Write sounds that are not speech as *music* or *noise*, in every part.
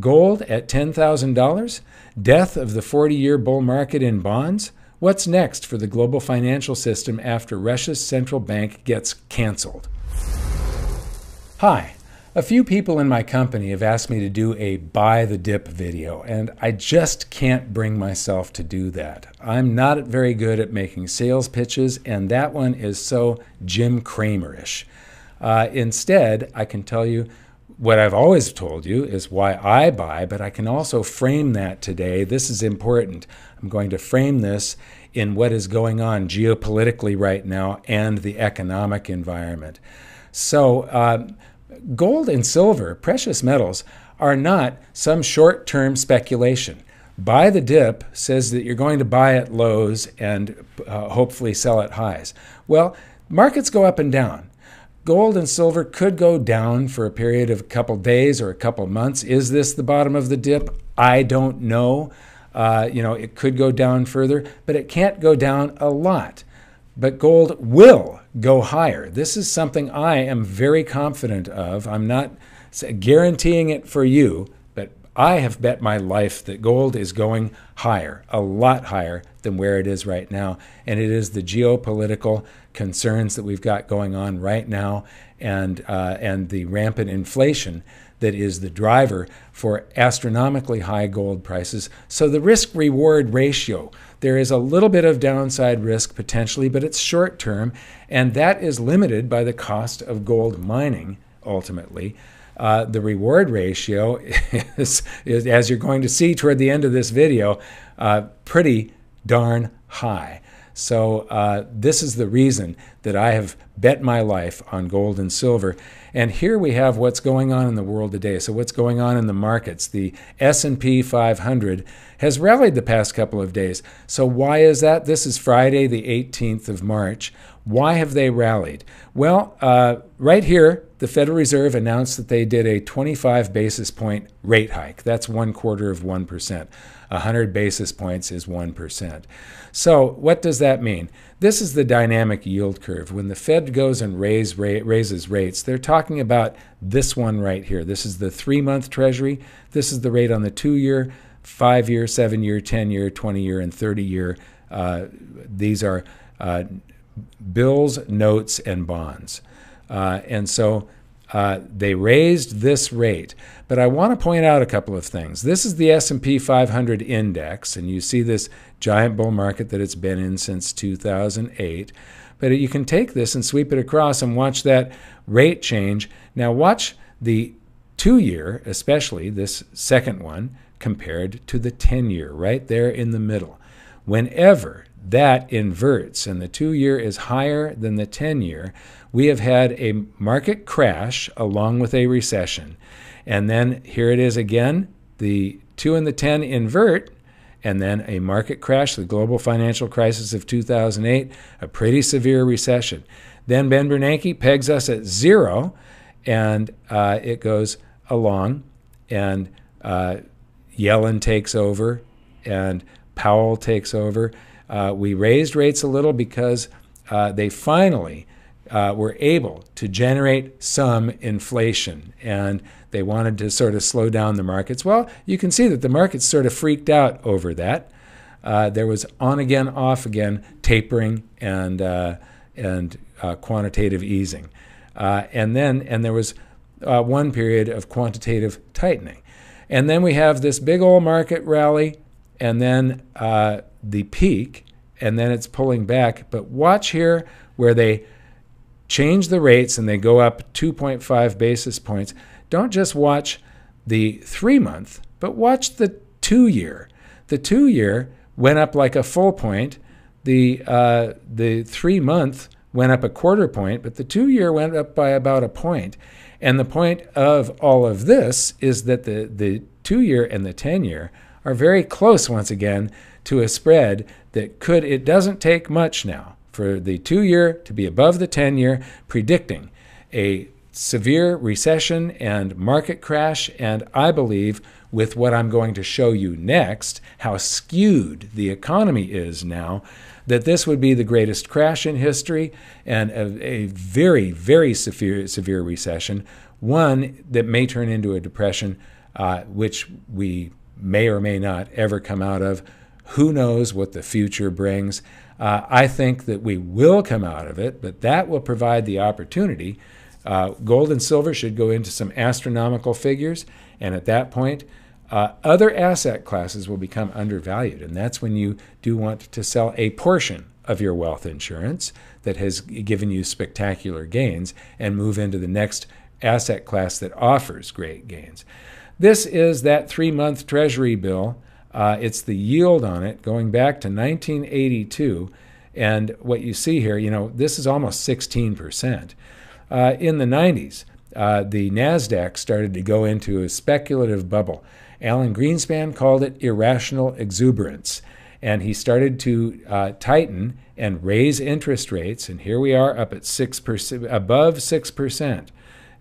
Gold at $10,000? Death of the 40 year bull market in bonds? What's next for the global financial system after Russia's central bank gets canceled? Hi. A few people in my company have asked me to do a buy the dip video, and I just can't bring myself to do that. I'm not very good at making sales pitches, and that one is so Jim Cramerish. Uh, instead, I can tell you what I've always told you is why I buy, but I can also frame that today. This is important. I'm going to frame this in what is going on geopolitically right now and the economic environment. So, uh, gold and silver, precious metals, are not some short term speculation. Buy the dip says that you're going to buy at lows and uh, hopefully sell at highs. Well, markets go up and down. Gold and silver could go down for a period of a couple days or a couple months. Is this the bottom of the dip? I don't know. Uh, you know, it could go down further, but it can't go down a lot. But gold will go higher. This is something I am very confident of. I'm not guaranteeing it for you, I have bet my life that gold is going higher, a lot higher than where it is right now. And it is the geopolitical concerns that we've got going on right now and, uh, and the rampant inflation that is the driver for astronomically high gold prices. So the risk reward ratio, there is a little bit of downside risk potentially, but it's short term, and that is limited by the cost of gold mining ultimately. Uh, the reward ratio *laughs* is, is, as you're going to see toward the end of this video, uh, pretty darn high. So, uh, this is the reason that I have bet my life on gold and silver. And here we have what's going on in the world today. So, what's going on in the markets? The S&P 500 has rallied the past couple of days. So, why is that? This is Friday, the 18th of March. Why have they rallied? Well, uh, right here, the Federal Reserve announced that they did a 25 basis point rate hike. That's one quarter of 1%. 100 basis points is 1%. So, what does that mean? This is the dynamic yield curve. When the Fed goes and raise, raises rates, they're talking about this one right here. This is the three month Treasury. This is the rate on the two year, five year, seven year, 10 year, 20 year, and 30 year. Uh, these are uh, bills, notes, and bonds. Uh, and so uh, they raised this rate. But I want to point out a couple of things. This is the S&P 500 index, and you see this giant bull market that it's been in since 2008. But you can take this and sweep it across and watch that rate change. Now watch the two-year, especially this second one, compared to the 10-year, right there in the middle. Whenever that inverts and the two year is higher than the 10 year, we have had a market crash along with a recession. And then here it is again the 2 and the 10 invert, and then a market crash, the global financial crisis of 2008, a pretty severe recession. Then Ben Bernanke pegs us at zero, and uh, it goes along, and uh, Yellen takes over, and Powell takes over. Uh, we raised rates a little because uh, they finally uh, were able to generate some inflation and they wanted to sort of slow down the markets. Well, you can see that the markets sort of freaked out over that. Uh, there was on again, off again tapering and, uh, and uh, quantitative easing. and then and there was one period of quantitative tightening. And then we have this big old market rally and then uh, the peak, and then it's pulling back. But watch here where they change the rates and they go up 2.5 basis points. Don't just watch the three month, but watch the two year. The two year went up like a full point. The uh, the three month went up a quarter point, but the two year went up by about a point. And the point of all of this is that the, the two year and the 10 year are very close once again to a spread that could, it doesn't take much now for the two year to be above the 10 year, predicting a severe recession and market crash. And I believe, with what I'm going to show you next, how skewed the economy is now, that this would be the greatest crash in history and a, a very, very severe, severe recession, one that may turn into a depression uh, which we may or may not ever come out of. Who knows what the future brings? Uh, I think that we will come out of it, but that will provide the opportunity. Uh, gold and silver should go into some astronomical figures, and at that point, uh, other asset classes will become undervalued. And that's when you do want to sell a portion of your wealth insurance that has given you spectacular gains and move into the next asset class that offers great gains. This is that three month Treasury bill. Uh, it's the yield on it going back to 1982. And what you see here, you know, this is almost 16%. Uh, in the 90s, uh, the NASDAQ started to go into a speculative bubble. Alan Greenspan called it irrational exuberance. And he started to uh, tighten and raise interest rates. And here we are up at 6%, above 6%.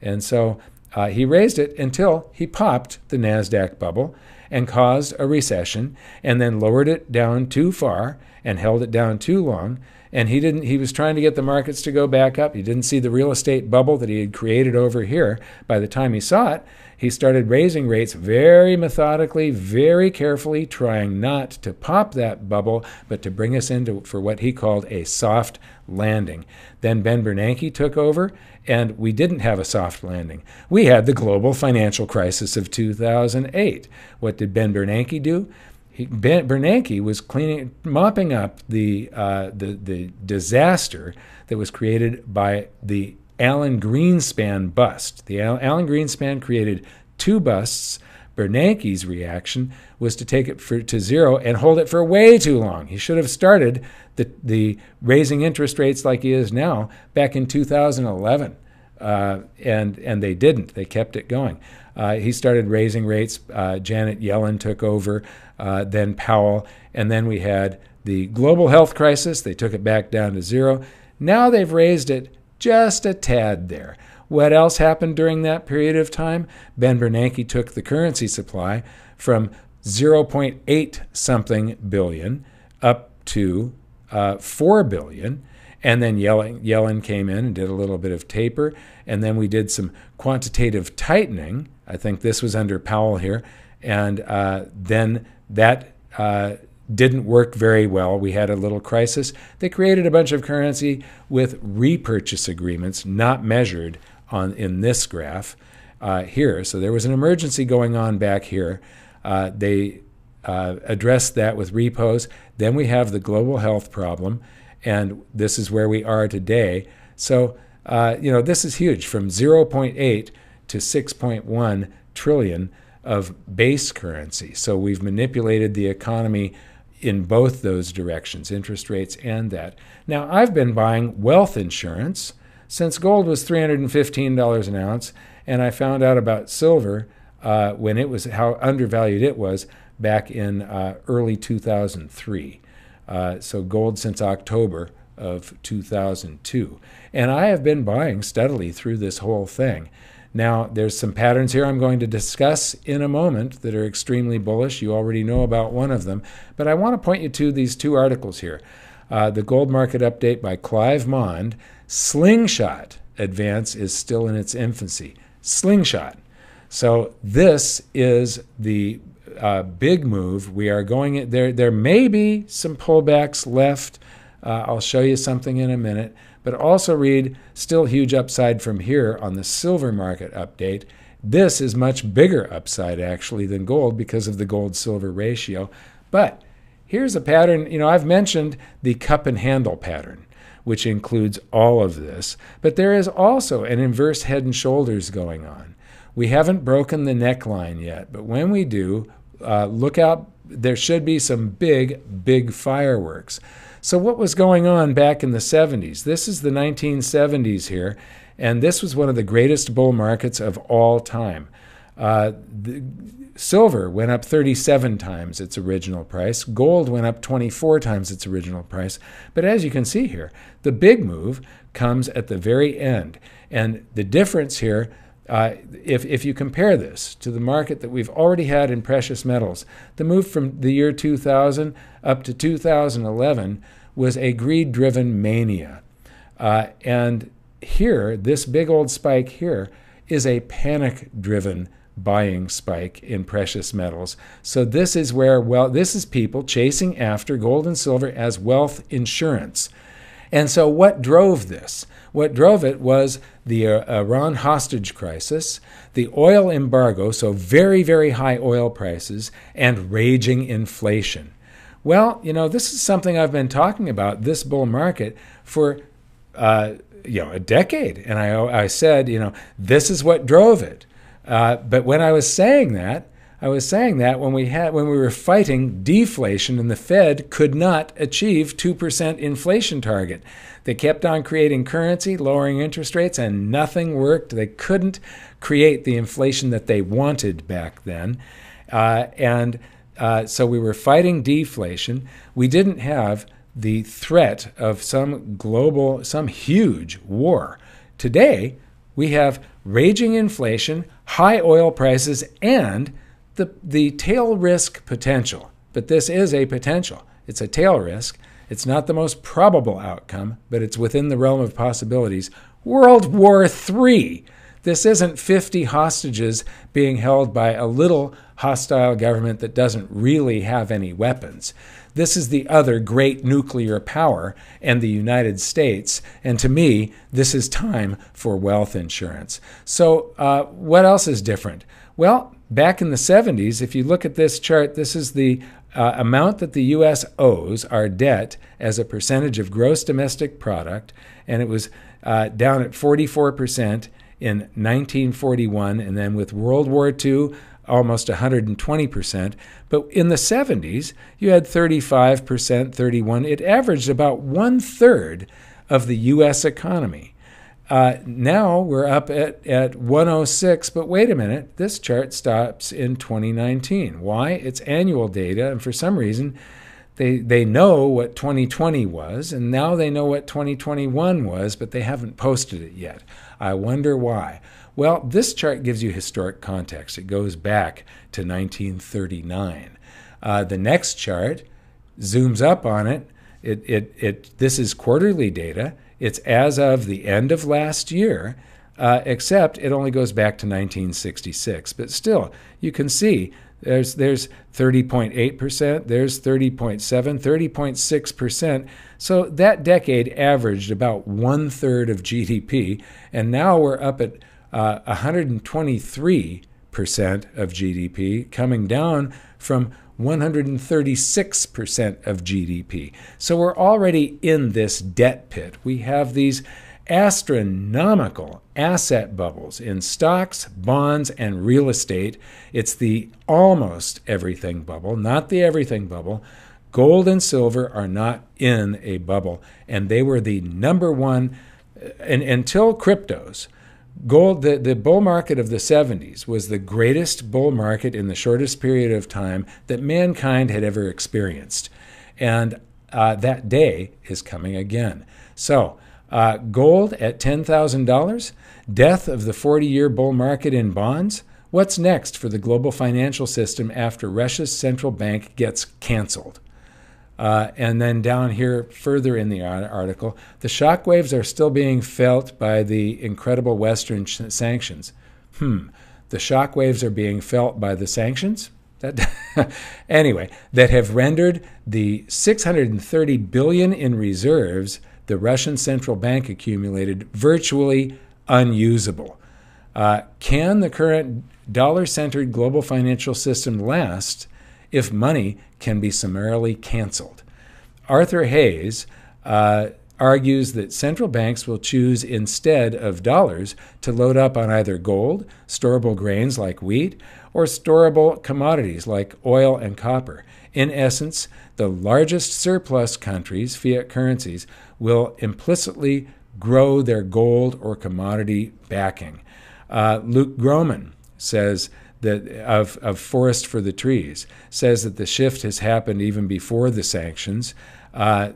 And so uh, he raised it until he popped the NASDAQ bubble and caused a recession and then lowered it down too far and held it down too long. And he didn't he was trying to get the markets to go back up. He didn't see the real estate bubble that he had created over here. By the time he saw it, he started raising rates very methodically, very carefully, trying not to pop that bubble, but to bring us into for what he called a soft landing. Then Ben Bernanke took over, and we didn't have a soft landing. We had the global financial crisis of 2008. What did Ben Bernanke do? He, ben, Bernanke was cleaning, mopping up the, uh, the the disaster that was created by the Alan Greenspan bust. The Alan Greenspan created two busts. Bernanke's reaction was to take it for, to zero and hold it for way too long. He should have started the, the raising interest rates like he is now back in 2011. Uh, and and they didn't. They kept it going. Uh, he started raising rates. Uh, Janet Yellen took over, uh, then Powell, and then we had the global health crisis. They took it back down to zero. Now they've raised it just a tad there. What else happened during that period of time? Ben Bernanke took the currency supply from 0.8 something billion up to uh, 4 billion. And then Yellen, Yellen came in and did a little bit of taper. And then we did some quantitative tightening. I think this was under Powell here. And uh, then that uh, didn't work very well. We had a little crisis. They created a bunch of currency with repurchase agreements not measured on in this graph uh, here. So there was an emergency going on back here. Uh, they uh, addressed that with repos. Then we have the global health problem, and this is where we are today. So uh, you know this is huge, from 0.8 to 6.1 trillion of base currency. So we've manipulated the economy in both those directions, interest rates and that. Now, I've been buying wealth insurance since gold was $315 an ounce, and I found out about silver uh, when it was how undervalued it was back in uh, early 2003. Uh, so, gold since October of 2002. And I have been buying steadily through this whole thing. Now, there's some patterns here I'm going to discuss in a moment that are extremely bullish. You already know about one of them, but I want to point you to these two articles here. Uh, the Gold Market Update by Clive Maund. Slingshot advance is still in its infancy. Slingshot. So this is the uh, big move. We are going there. There may be some pullbacks left. Uh, I'll show you something in a minute but also read still huge upside from here on the silver market update. This is much bigger upside actually than gold because of the gold silver ratio. But here's a pattern, you know, I've mentioned the cup and handle pattern, which includes all of this, but there is also an inverse head and shoulders going on. We haven't broken the neckline yet, but when we do, uh, look out, there should be some big, big fireworks. So, what was going on back in the 70s? This is the 1970s here, and this was one of the greatest bull markets of all time. Uh, the, silver went up 37 times its original price. Gold went up 24 times its original price. But as you can see here, the big move comes at the very end. And the difference here, uh, if, if you compare this to the market that we've already had in precious metals, the move from the year 2000 up to 2011 was a greed driven mania. Uh, and here, this big old spike here is a panic driven buying spike in precious metals. So this is where well this is people chasing after gold and silver as wealth insurance. And so what drove this? What drove it was the uh, Iran hostage crisis, the oil embargo, so very very high oil prices and raging inflation. Well, you know, this is something I've been talking about this bull market for uh, you know a decade, and I I said you know this is what drove it. Uh, but when I was saying that, I was saying that when we had when we were fighting deflation and the Fed could not achieve 2% inflation target. They kept on creating currency, lowering interest rates and nothing worked. They couldn't create the inflation that they wanted back then. Uh, and uh, so we were fighting deflation. We didn't have the threat of some global, some huge war. Today, we have raging inflation, high oil prices, and the, the tail risk potential. But this is a potential. It's a tail risk. It's not the most probable outcome, but it's within the realm of possibilities. World War III. This isn't 50 hostages being held by a little hostile government that doesn't really have any weapons. This is the other great nuclear power and the United States. And to me, this is time for wealth insurance. So, uh, what else is different? Well, back in the 70s, if you look at this chart, this is the uh, amount that the U.S. owes, our debt, as a percentage of gross domestic product, and it was uh, down at 44% in 1941, and then with World War II, almost 120%. But in the 70s, you had 35%, 31. It averaged about one third of the U.S. economy. Uh, now we're up at, at 106, but wait a minute, this chart stops in 2019. Why? It's annual data, and for some reason, they, they know what 2020 was, and now they know what 2021 was, but they haven't posted it yet. I wonder why. Well, this chart gives you historic context. It goes back to 1939. Uh, the next chart zooms up on it. It, it, it. This is quarterly data. It's as of the end of last year, uh, except it only goes back to 1966. But still, you can see there's there's 30.8%, there's 30.7, 30.6%. So that decade averaged about one third of GDP, and now we're up at uh, 123% of GDP, coming down from 136% of GDP. So we're already in this debt pit. We have these astronomical asset bubbles in stocks, bonds, and real estate. It's the almost everything bubble, not the everything bubble. Gold and silver are not in a bubble, and they were the number one uh, and until cryptos. Gold, the, the bull market of the 70s was the greatest bull market in the shortest period of time that mankind had ever experienced. And uh, that day is coming again. So, uh, gold at $10,000, death of the 40 year bull market in bonds. What's next for the global financial system after Russia's central bank gets canceled? Uh, and then down here, further in the article, the shockwaves are still being felt by the incredible Western sanctions. Hmm, the shockwaves are being felt by the sanctions? That *laughs* anyway, that have rendered the 630 billion in reserves the Russian central bank accumulated virtually unusable. Uh, can the current dollar centered global financial system last if money can be summarily canceled? Arthur Hayes uh, argues that central banks will choose instead of dollars to load up on either gold, storable grains like wheat, or storable commodities like oil and copper. In essence, the largest surplus countries, fiat currencies, will implicitly grow their gold or commodity backing. Uh, Luke Gromen says that of, of Forest for the Trees says that the shift has happened even before the sanctions. Uh,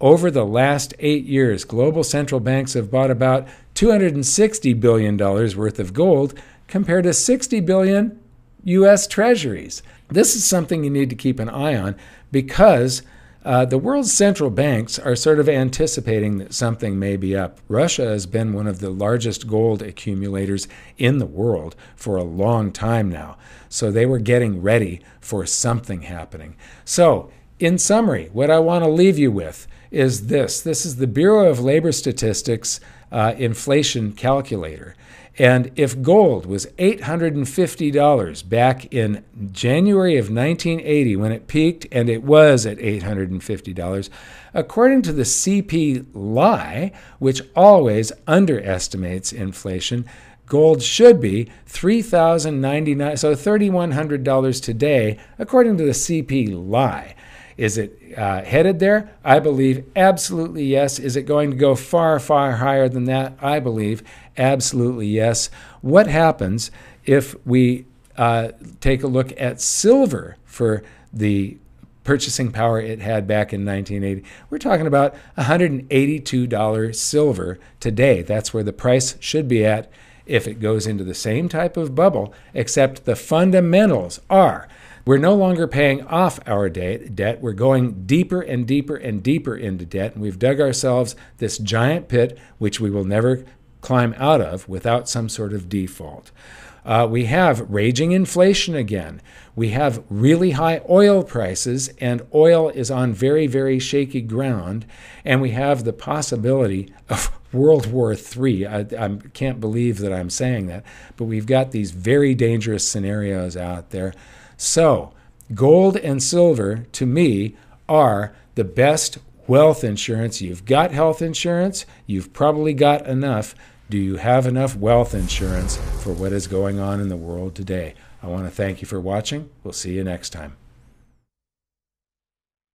over the last eight years, global central banks have bought about $260 billion worth of gold compared to 60 billion U.S. treasuries. This is something you need to keep an eye on because Uh, the world's central banks are sort of anticipating that something may be up. Russia has been one of the largest gold accumulators in the world for a long time now. So they were getting ready for something happening. So, in summary, what I want to leave you with is this this is the Bureau of Labor Statistics uh, inflation calculator. And if gold was $850 back in January of 1980 when it peaked, and it was at $850, according to the CPI, which always underestimates inflation, gold should be 3,099, so $3,100 today, according to the CPI. Is it uh, headed there? I believe absolutely yes. Is it going to go far, far higher than that? I believe absolutely yes. What happens if we uh, take a look at silver for the purchasing power it had back in 1980? We're talking about $182 silver today. That's where the price should be at if it goes into the same type of bubble, except the fundamentals are we're no longer paying off our debt. We're going deeper and deeper and deeper into debt. And we've dug ourselves this giant pit, which we will never climb out of without some sort of default. Uh, we have raging inflation again. We have really high oil prices, and oil is on very, very shaky ground. And we have the possibility of World War III. I, I can't believe that I'm saying that, but we've got these very dangerous scenarios out there. So, gold and silver to me are the best wealth insurance. You've got health insurance, you've probably got enough. Do you have enough wealth insurance for what is going on in the world today? I want to thank you for watching. We'll see you next time.